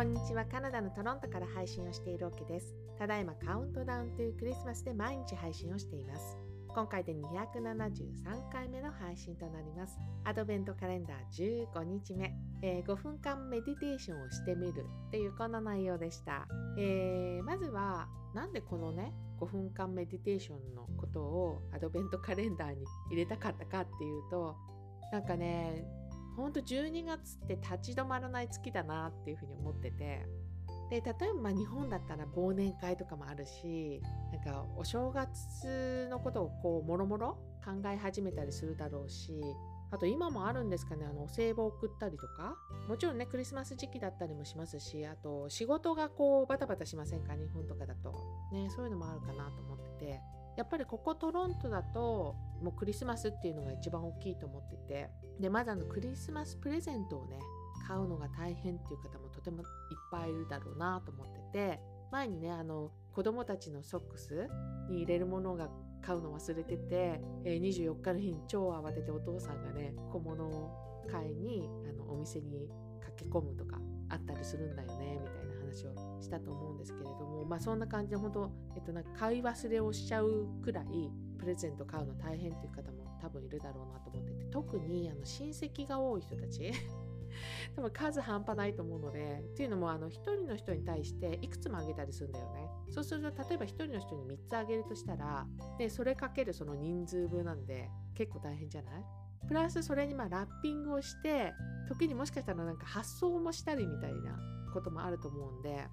こんにちは。カナダのトロントから配信をしているオケです。ただいまカウントダウンというクリスマスで毎日配信をしています。今回で273回目の配信となります。アドベントカレンダー15日目、えー、5分間メディテーションをしてみるっていうこんな内容でした、えー、まずはなんでこのね5分間メディテーションのことをアドベントカレンダーに入れたかったかっていうとなんかねほんと12月って立ち止まらない月だなっていうふうに思ってて。で例えば日本だったら忘年会とかもあるしなんかお正月のことをこうもろもろ考え始めたりするだろうしあと今もあるんですかねあのお歳暮を送ったりとか。もちろんねクリスマス時期だったりもしますしあと仕事がこうバタバタしませんか日本とかだと。ねそういうのもあるかなと思ってて。やっぱりここトロントだともうクリスマスっていうのが一番大きいと思っててでまずあのクリスマスプレゼントをね買うのが大変っていう方もとてもいっぱいいるだろうなと思ってて前にねあの子供たちのソックスに入れるものが買うの忘れてて、えー、24日の日に超慌ててお父さんがね小物を買いにあのお店に駆け込むとかあったりするんだよねみたいな。話をしたと思うんですけれどもまあそんな感じで本当、えっと、なんか買い忘れをしちゃうくらいプレゼント買うの大変っていう方も多分いるだろうなと思ってて特にあの親戚が多い人たち 多分数半端ないと思うのでっていうのもあの1人の人に対していくつもあげたりするんだよね。そうすると例えば1人の人に3つあげるとしたらでそれかけるその人数分なんで結構大変じゃない？プラスそれにまラッピングをして時にもしかしたらなんか発送もしたりみたいなこともあると思うんで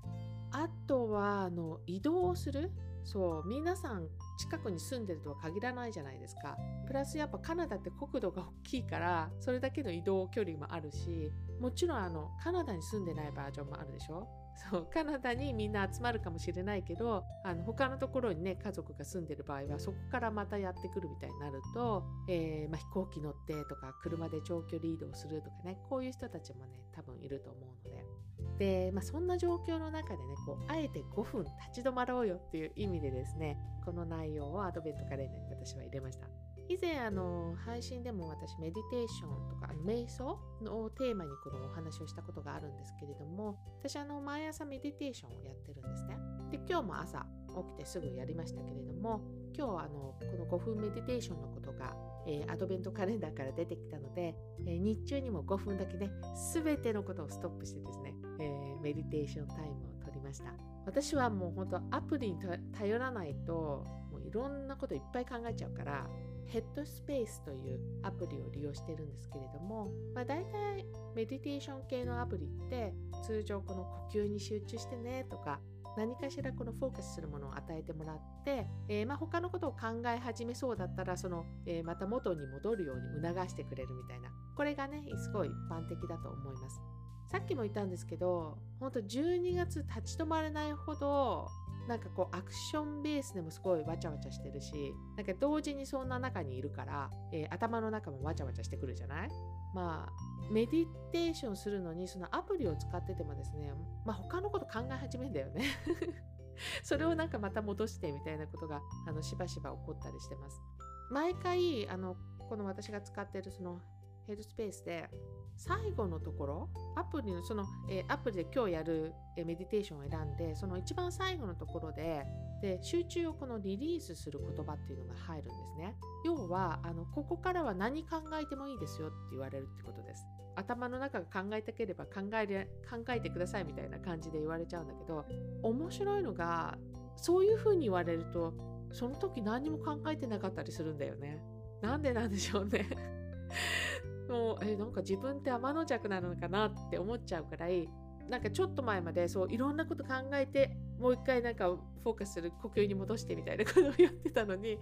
あとはあの移動をする？そう皆さん近くに住んでるとは限らないじゃないですか。プラスやっぱカナダって国土が大きいからそれだけの移動距離もあるしもちろんあのカナダに住んでないバージョンもあるでしょ？そうカナダにみんな集まるかもしれないけどあの他のところにね家族が住んでる場合はそこからまたやってくるみたいになると、えー、まあ、飛行機乗ってとか車で長距離移動するとかねこういう人たちもね多分いると思うので。で、まあ、そんな状況の中でねこうあえて5分立ち止まろうよっていう意味でですねこの内容をアドベントカレンダーに私は入れました。以前あの配信でも私メディテーションとか瞑想のテーマにこのお話をしたことがあるんですけれども私あの毎朝メディテーションをやってるんですね。で今日も朝起きてすぐやりましたけれども今日あのこの5分メディテーションのことが、えー、アドベントカレンダーから出てきたので、えー、日中にも5分だけね全てのことをストップしてですね、えー、メディテーションタイムを取りました。私はもう本当アプリに頼らないといろんなこといっぱい考えちゃうからヘッドスペースというアプリを利用してるんですけれども、まあ、大体メディテーション系のアプリって通常この呼吸に集中してねとか何かしらこのフォーカスするものを与えてもらって、えー、まあ、他のことを考え始めそうだったらその、えー、また元に戻るように促してくれるみたいな。これがねすごい一般的だと思います。さっきも言ったんですけど本当12月立ち止まれないほどなんかこうアクションベースでもすごいわちゃわちゃしてるしなんか同時にそんな中にいるから、えー、頭の中もわちゃわちゃしてくるじゃない？まあメディテーションするのにそのアプリを使っててもですねまあ他のこと考え始めるんだよね。それをなんかまた戻してみたいなことがあのしばしば起こったりしてます。毎回あのこの私が使ってるそのヘッドスペースで最後のところアプリのその、えー、アプリで今日やる、えー、メディテーションを選んでその一番最後のところでで集中をこのリリースする言葉っていうのが入るんですね。要はあのここからは何考えてもいいですよって言われるってことです。頭の中が考えたければ考えれ考えてくださいみたいな感じで言われちゃうんだけど面白いのがそういうふうに言われるとその時何も考えてなかったりするんだよね。なんでなんでしょうね。もうえなんか自分って天の弱なのかなって思っちゃうくらいなんかちょっと前までそういろんなこと考えてもう一回なんかフォーカスする呼吸に戻してみたいなことをやってたのに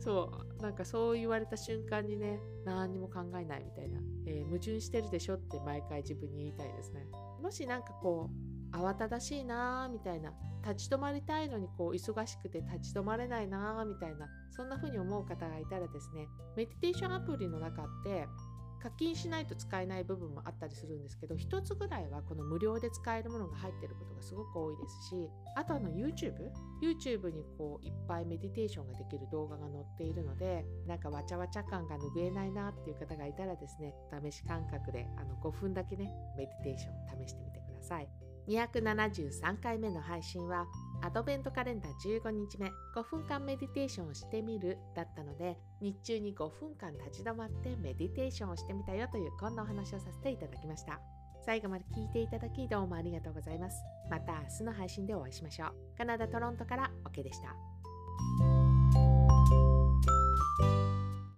そうなんかそう言われた瞬間にね何にも考えないみたいな、えー、矛盾してるでしょって毎回自分に言いたいですね。もしなんかこう慌ただしいなーみたいな立ち止まりたいのにこう忙しくて立ち止まれないなーみたいなそんな風に思う方がいたらですねメディテーションアプリの中って課金しないと使えない部分もあったりするんですけど1つぐらいはこの無料で使えるものが入ってることがすごく多いですしあとあの YouTube YouTube にこういっぱいメディテーションができる動画が載っているのでなんかわちゃわちゃ感が拭えないなっていう方がいたらですね試し感覚であの5分だけねメディテーション試してみてください。273回目の配信はアドベントカレンダー15日目5分間メディテーションをしてみるだったので日中に5分間立ち止まってメディテーションをしてみたよというこんなお話をさせていただきました。最後まで聞いていただきどうもありがとうございます。また明日の配信でお会いしましょう。カナダ・トロントから OK でした。